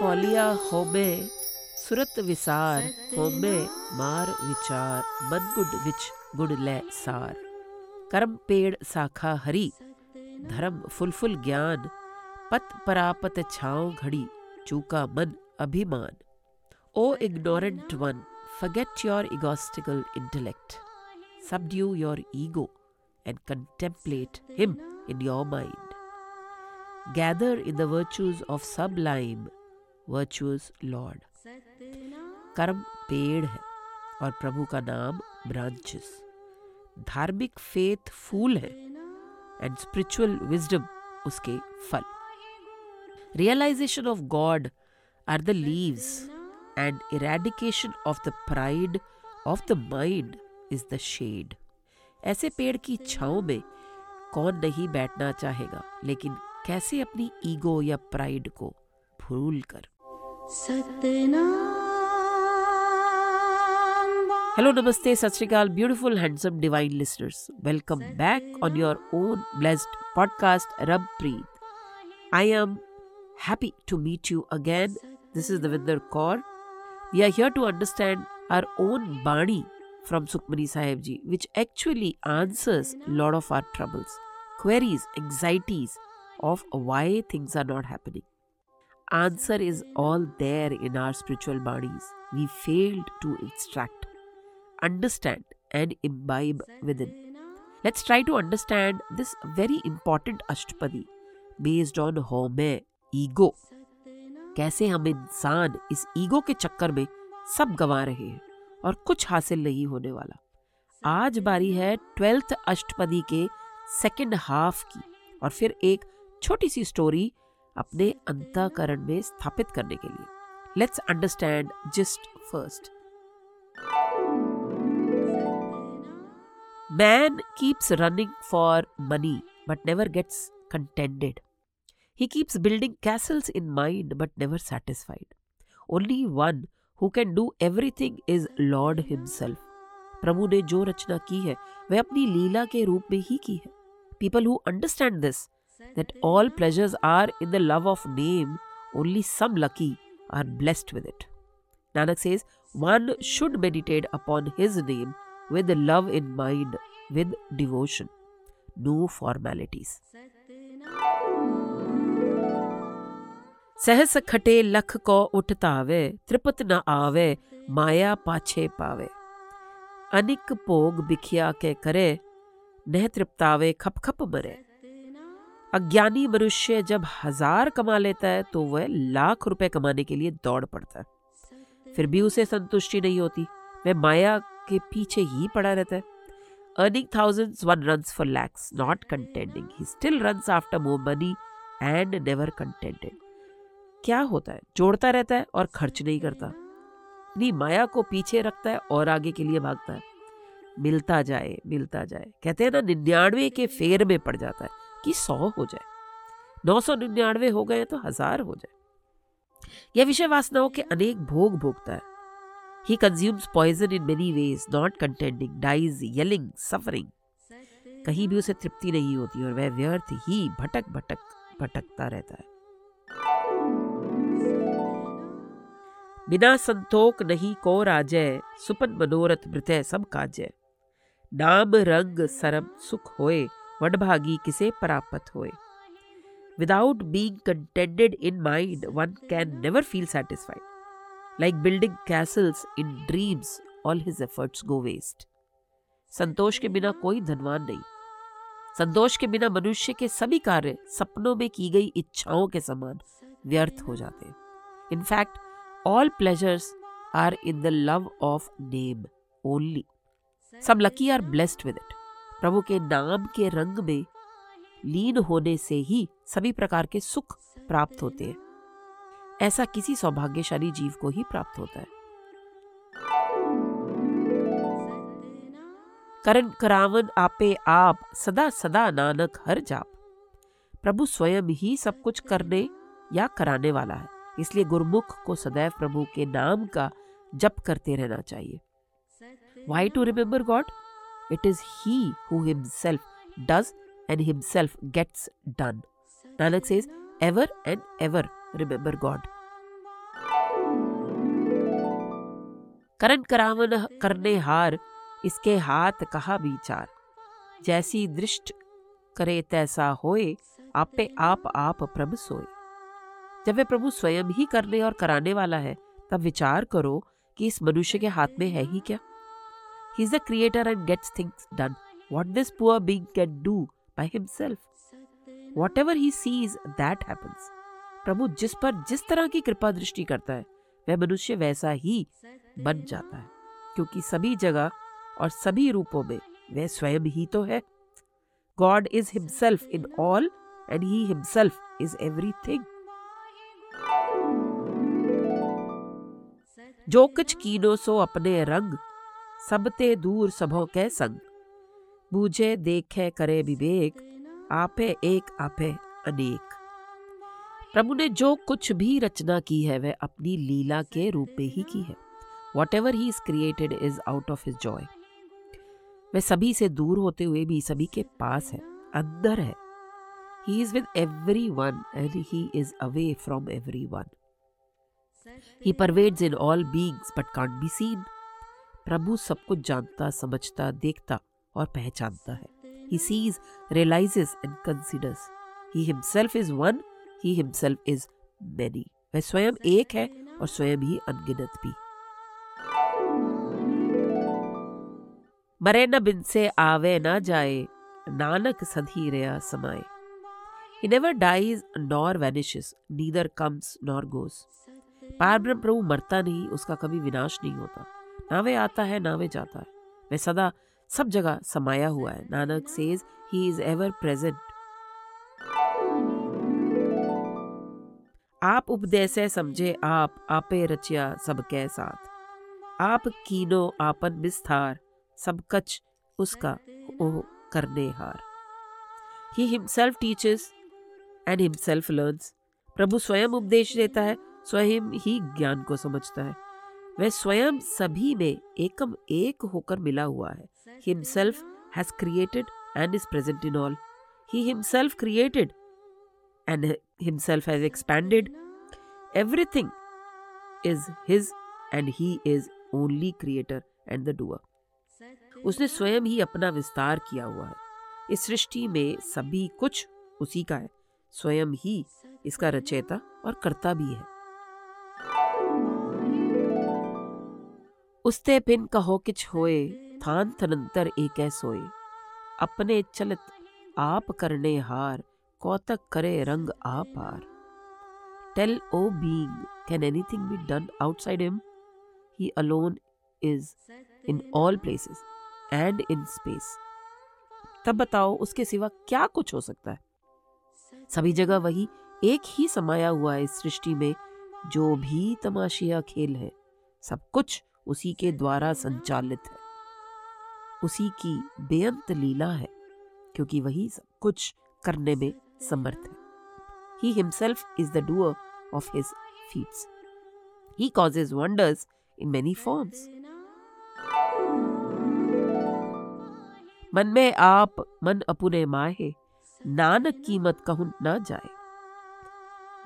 पॉलिया होबे, सुरत विसार होबे, मार विचार, बदगुड विच गुड ले सार। कर्म पेड़ साखा हरी, धर्म फुलफुल ज्ञान, पत परापत छाओ घड़ी, चूका मन अभिमान। O ignorant one forget your egotistical intellect subdue your ego and contemplate him in your mind. Gather in the virtues of sublime, virtuous lord. कर्म पेड़ है और प्रभु का नाम ब्रांचेस धार्मिक फेथ फूल है एंड स्पिरिचुअल विजडम उसके फल realisation of God are the leaves and eradication of the pride of the mind is the shade ऐसे पेड़ की छाओ में कौन नहीं बैठना चाहेगा, लेकिन कैसे अपनी ईगो या प्राइड को भूल कर? हेलो नमस्ते, सत श्रीकाल beautiful handsome divine listeners welcome back on your own blessed podcast Rab Preet I am happy to meet you again this is Davinder Kaur we are here to understand our own bani from Sukhmani Sahib Ji, which actually answers a lot of our troubles, queries, anxieties of why things are not happening. Answer is all there in our spiritual bodies. We failed to extract understand and imbibe within. Let's try to understand this very important Ashtapadi based on home ego. कैसे हम इंसान इस ego के चक्कर में सब गंवा रहे हैं और कुछ हासिल नहीं होने वाला। आज बारी है। ट्वेल्थ अष्टपदी के सेकेंड हाफ़ की और फिर एक छोटी सी स्टोरी अपने अंतकरण में स्थापित करने के लिए। Let's understand just first man keeps running for money but never gets contended he keeps building castles in mind but never satisfied only one who can do everything is Lord Himself. प्रभु ने जो रचना की है वह अपनी लीला के रूप में ही की है people who understand this that all pleasures are in the love of name, only some lucky are blessed with it. Nanak says, one should meditate upon his name with love in mind, with devotion. No formalities. सहस खटे लख को उठतावे त्रिपत न आवे माया पाछे पावे अनिक भोग बिखिया के करे नह तृप्तावे खप खप मरे अज्ञानी मनुष्य जब हज़ार कमा लेता है तो वह लाख रुपए कमाने के लिए दौड़ पड़ता है फिर भी उसे संतुष्टि नहीं होती वह माया के पीछे ही पड़ा रहता है earning thousands one runs for lakhs, not contending. He still runs after more money and never contented क्या होता है? जोड़ता रहता है और खर्च नहीं करता। अपनी माया को पीछे रखता है और आगे के लिए भागता है। मिलता जाए मिलता जाए। कहते हैं ना, निन्यानवे के फेर में पड़ जाता है कि सौ हो जाए। नौ सौ निन्यानवे हो गए तो हज़ार हो जाए। यह विषय वासनाओं के अनेक भोग भोगता है। He consumes poison in many ways not contending dies yelling suffering कहीं भी उसे तृप्ति नहीं होती और वह व्यर्थ ही भटक भटक भटकता रहता है। बिना संतोक नहीं को राजय सुपन मनोरथ मृतय सब काजय नाम रंग सरम सुख होए वडभागी किसे परापत होए Without being contented in mind, one can never feel satisfied. Like building castles in dreams, all his efforts go waste. संतोष के बिना कोई धनवान नहीं संतोष के बिना मनुष्य के सभी कार्य सपनों में की गई इच्छाओं के समान व्यर्थ हो जाते हैं in fact all pleasures are in the love of name only some lucky are blessed with it प्रभु के नाम के रंग में लीन होने से ही सभी प्रकार के सुख प्राप्त होते हैं। ऐसा किसी सौभाग्यशाली जीव को ही प्राप्त होता है। करण करावन आपे आप, सदा सदा नानक हर जाप। प्रभु स्वयं ही सब कुछ करने या कराने वाला है। इसलिए गुरुमुख को सदैव प्रभु के नाम का जप करते रहना चाहिए why to remember God it is he who himself does and himself gets done. Nanak says, ever and ever remember God. करण करावन करने हार इसके हाथ कहा विचार जैसी दृष्ट करे तैसा होए आपे आप आप प्रभु सोए जब वे प्रभु स्वयं ही करने और कराने वाला है, तब विचार करो कि इस मनुष्य के हाथ में है ही क्या। He is the creator and gets things done what this poor being can do by himself whatever he sees that happens प्रभु जिस पर जिस तरह की कृपा दृष्टि करता है, वह मनुष्य वैसा ही बन जाता है, क्योंकि सभी जगह और सभी रूपों में वह स्वयं ही तो है। God is himself in all and he himself is everything जो कुछ कीनो सो अपने रंग, सब ते दूर सभो के संग। बूझे, देखे, करे विवेक, आपे एक, आपे अनेक। प्रभु ने जो कुछ भी रचना की है, वह अपनी लीला के रूप में ही की है। Whatever he is created is out of his joy वह सभी से दूर होते हुए भी सभी के पास है, अंदर है। He is with everyone and he is away from everyone he pervades in all beings but can't be seen प्रभु सब कुछ जानता समझता देखता और पहचानता है। He sees realises and considers he himself is one he himself is many वह स्वयं एक है और स्वयं ही अनगिनत भी। मरे न बिन से आवे न जाए नानक सधी रया समाए। He never dies nor vanishes, neither comes nor goes. पारब्रह्म प्रभु मरता नहीं, उसका कभी विनाश नहीं होता। ना वे आता है, ना वे जाता है। वह सदा सब जगह समाया हुआ है। Nanak says he is ever present आप उपदेश समझे, आप, आपे रचिया सबके साथ। आप कीनो आपन विस्तार, सब कच उसका ओ करने हार। He himself teachers and himself learns प्रभु स्वयं उपदेश देता है स्वयं ही ज्ञान को समझता है। वह स्वयं सभी में एकम एक होकर मिला हुआ है। Himself has created and is present in all he himself created and himself has expanded everything is his and he is only creator and the doer उसने स्वयं ही अपना विस्तार किया हुआ है। इस सृष्टि में सभी कुछ उसी का है। स्वयं ही इसका रचयिता और कर्ता भी है। उसते पिन कहो किछ होए, थान थनंतर एक सोए। अपने चलत आप करने हार, कौतक करे रंग आप हार। Tell O being can anything be done outside him he alone is in all places and in space तब बताओ, उसके सिवा क्या कुछ हो सकता है? सभी जगह वही एक ही समाया हुआ है इस सृष्टि में, जो भी तमाशिया खेल है। सब कुछ उसी के द्वारा संचालित है। उसी की बेअंत लीला है, क्योंकि वही सब कुछ करने में समर्थ है। He himself is the doer of his feats he causes wonders in many forms मन में आप, मन अपुने माहे, नानक कीमत कहूँ ना जाए।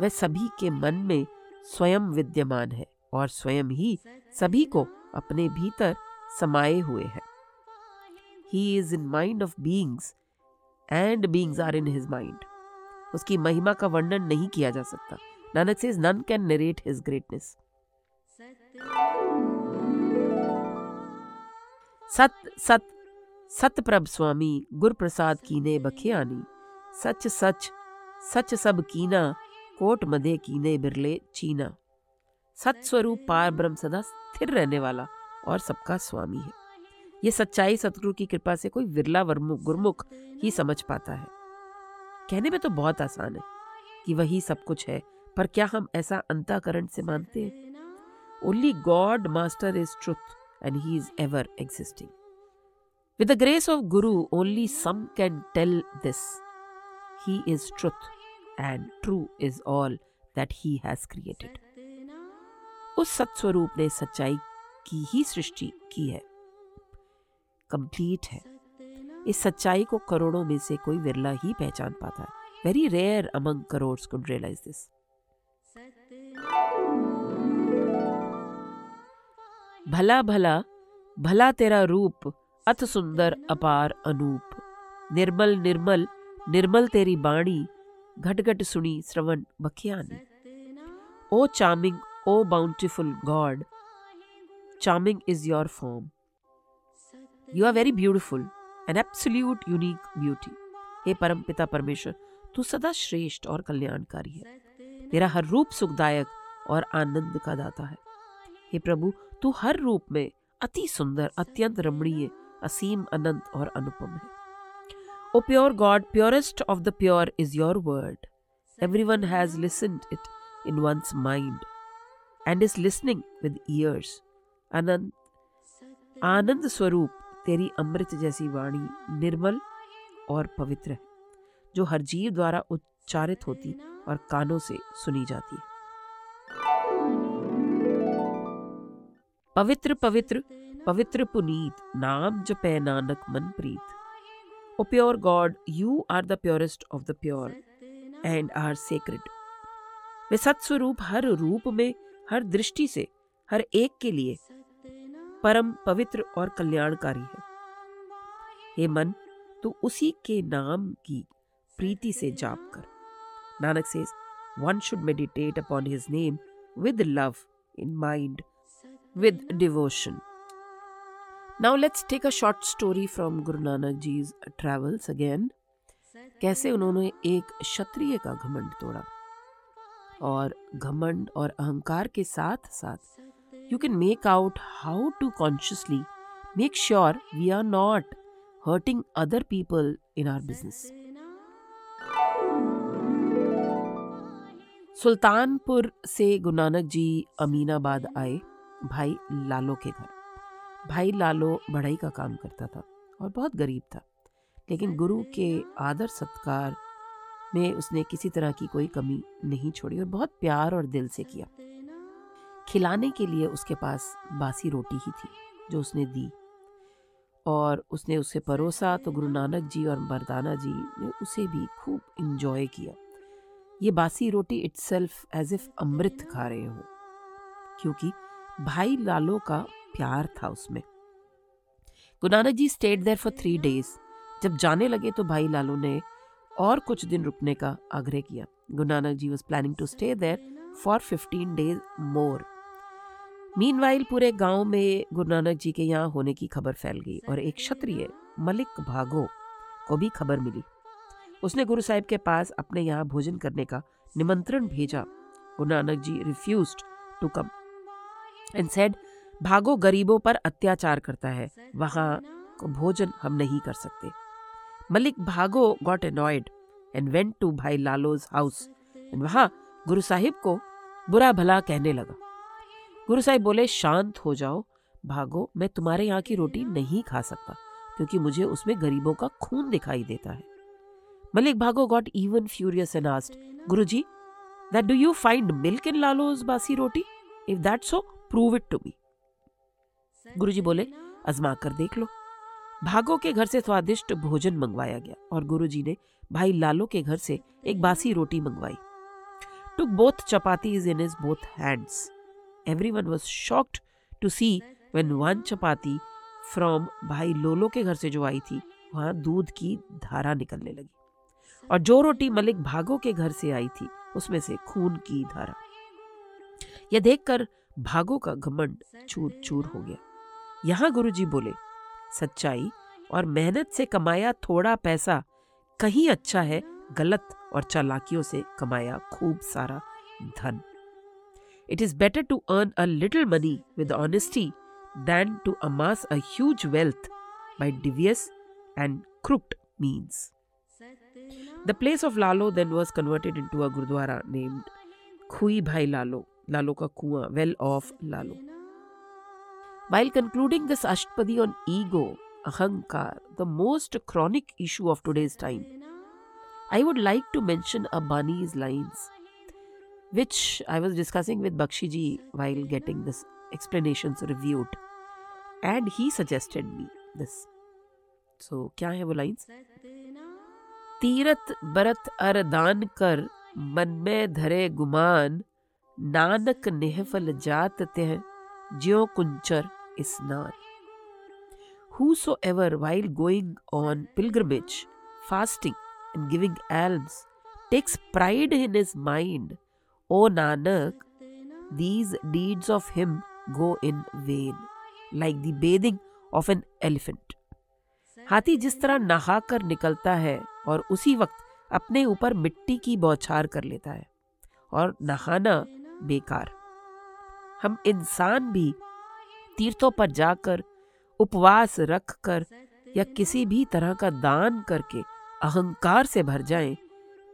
वह सभी के मन में स्वयं विद्यमान है और स्वयं ही सभी को अपने भीतर समाये हुए है। He is in mind of beings and beings are in his mind उसकी महिमा का वर्णन नहीं किया जा सकता। Nanak says none can narrate his greatness सत सत, सतप्रभ स्वामी गुर प्रसाद कीने बखियानी। सच सच सच सब कीना, कोट मदे कीने बिरले चीना। सत्स्वरूप पार ब्रह्म सदा स्थिर रहने वाला और सबका स्वामी है। ये सच्चाई सतगुरु की कृपा से कोई विरला गुरमुख ही समझ पाता है। कहने में तो बहुत आसान है कि वही सब कुछ है, पर क्या हम ऐसा अंताकरण से मानते हैं? Only God master is truth and he is ever existing with the grace of guru only some can tell this he is truth and true is all that he has created उस सत्स्वरूप ने सच्चाई की ही सृष्टि की है। Complete है। इस सच्चाई को करोड़ों में से कोई विरला ही पहचान पाता। है very rare among crores could realise this भला भला भला तेरा रूप, अथ सुंदर, अपार, अनूप। निर्मल निर्मल निर्मल तेरी बाणी घट घट सुनी, श्रवण, बखियानी। O charming O bountiful God charming is your form you are very beautiful an absolute unique beauty हे परम पिता परमेश्वर तू सदा श्रेष्ठ और कल्याणकारी है तेरा हर रूप सुखदायक और आनंद का दाता है हे प्रभु तू हर रूप में अति सुंदर अत्यंत रमणीय असीम अनंत और अनुपम है O pure God, purest of the pure is your word. Everyone has listened it in one's mind. And is listening with ears. आनंद आनंद स्वरूप तेरी अमृत जैसी वाणी निर्मल और पवित्र है जो हर जीव द्वारा उच्चारित होती और कानों से सुनी जाती है पवित्र पवित्र पवित्र पुनीत नाम जपै नानक मन प्रीत O pure God, you are the purest of the pure and are sacred. वे सत्स्वरूप हर रूप में हर दृष्टि से, हर एक के लिए परम पवित्र और कल्याणकारी है। हे मन, तू उसी के नाम की प्रीति से जाप कर। Nanak says one should meditate upon his name with love in mind, with devotion. Now let's take a short story from Guru Nanak ji's travels again कैसे उन्होंने एक क्षत्रिय का घमंड तोड़ा? और घमंड और अहंकार के साथ साथ you can make out how to consciously make sure we are not hurting other people in our business Sultanpur से गुरु नानक जी अमीनाबाद आए भाई लालो के घर। भाई लालो बढ़ाई का काम करता था और बहुत गरीब था। लेकिन गुरु के आदर सत्कार में उसने किसी तरह की कोई कमी नहीं छोड़ी और बहुत प्यार और दिल से किया। खिलाने के लिए उसके पास बासी रोटी ही थी, जो उसने दी। और उसने उसे परोसा तो गुरु नानक जी और मरदाना जी ने उसे भी खूब इंजॉय किया। ये बासी रोटी इट्सेल्फ एज इफ़ अमृत खा रहे हो, क्योंकि भाई लालो का प्यार था उसमें। Guru Nanak ji stayed there for three days जब जाने लगे तो भाई लालो ने और कुछ दिन रुकने का आग्रह किया। Guru Nanak ji was planning to stay there for fifteen days more mean पूरे गाँव में गुरु नानक जी के यहाँ होने की खबर फैल गई और एक क्षत्रिय, मलिक भागो, को भी खबर मिली। उसने गुरु साहिब के पास अपने यहाँ भोजन करने का निमंत्रण भेजा। Guru Nanak ji refuse to come and said Bhago, गरीबों पर अत्याचार करता है। वहाँ भोजन हम नहीं कर सकते। Malik Bhago got annoyed and went to Bhai Lalo's house and वहाँ गुरु साहिब को बुरा भला कहने लगा। गुरु साहिब बोले, शांत हो जाओ, भागो, मैं तुम्हारे यहाँ की रोटी नहीं खा सकता, क्योंकि मुझे उसमें गरीबों का खून दिखाई देता है. Malik Bhago got even furious and asked Guru ji that do you find milk in Lalo's basi roti if that so prove it to me Guruji बोले, अजमा कर देख लो भागो के घर से स्वादिष्ट भोजन मंगवाया गया और गुरुजी ने भाई लालो के घर से एक बासी रोटी मंगवाई। Took both chapatis in his both hands everyone was shocked to see when one chapati from Bhai Lolo के घर से जो आई थी, वहाँ दूध की धारा निकलने लगी। और जो रोटी मलिक भागो के घर से आई थी, उसमें से खून की धारा। यह देखकर भागो का घमंड चूर चूर हो गया। यहाँ गुरुजी बोले सच्चाई और मेहनत से कमाया थोड़ा पैसा कहीं अच्छा है, गलत और चालाकियों से कमाया खूब सारा धन। It is better to earn a little money with honesty than to amass a huge wealth by devious and corrupt means the place of Lalo then was converted in a gurdwara named Khui Bhai Lalo Lalo का कुआँ well of Lalo While concluding this Ashtapadi on ego, Ahankar, the most chronic issue of today's time, I would like to mention Abani's lines, which I was discussing with Bakshiji while getting this explanations reviewed. And he suggested me this. So so, क्या है वो lines Tirath बरत अरदान कर मन में धरे गुमान नानक नेहफल जात Teh ज्यो कुंचर स्नान Whosoever, while going on pilgrimage, fasting, and giving alms, takes pride in his mind, O Nanak, these deeds of him go in vain, like the bathing of an elephant. हाथी जिस तरह नहा कर निकलता है और उसी वक्त अपने ऊपर मिट्टी की बौछार कर लेता है और नहाना बेकार हम इंसान भी तीर्थों पर जाकर, उपवास रख कर या किसी भी तरह का दान करके अहंकार से भर जाएँ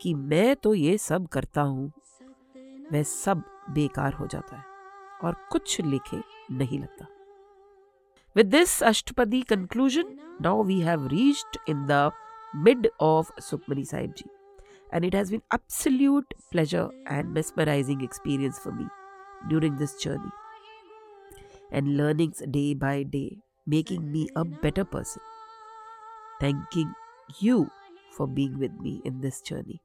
कि मैं तो ये सब करता हूँ। वह सब बेकार हो जाता है और कुछ लिखे नहीं लगता। With this ashtapadi conclusion now we have reached in the mid of Sukhmani Sahib ji and it has been absolute pleasure and mesmerizing experience for me during this journey. And learnings day by day, making me a better person, thanking you for being with me in this journey.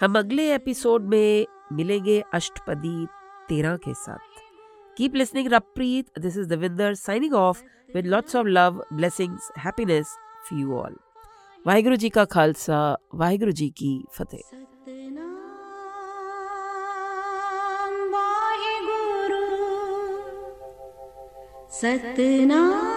हम अगले episode में मिलेंगे अष्टपदी तेरह के साथ। Keep listening Rabpreet this is Davinder signing off with lots of love blessings happiness for you all Waheguru ji का खालसा वाहिगुरु जी की फतेह वाहे गुरु सतनाम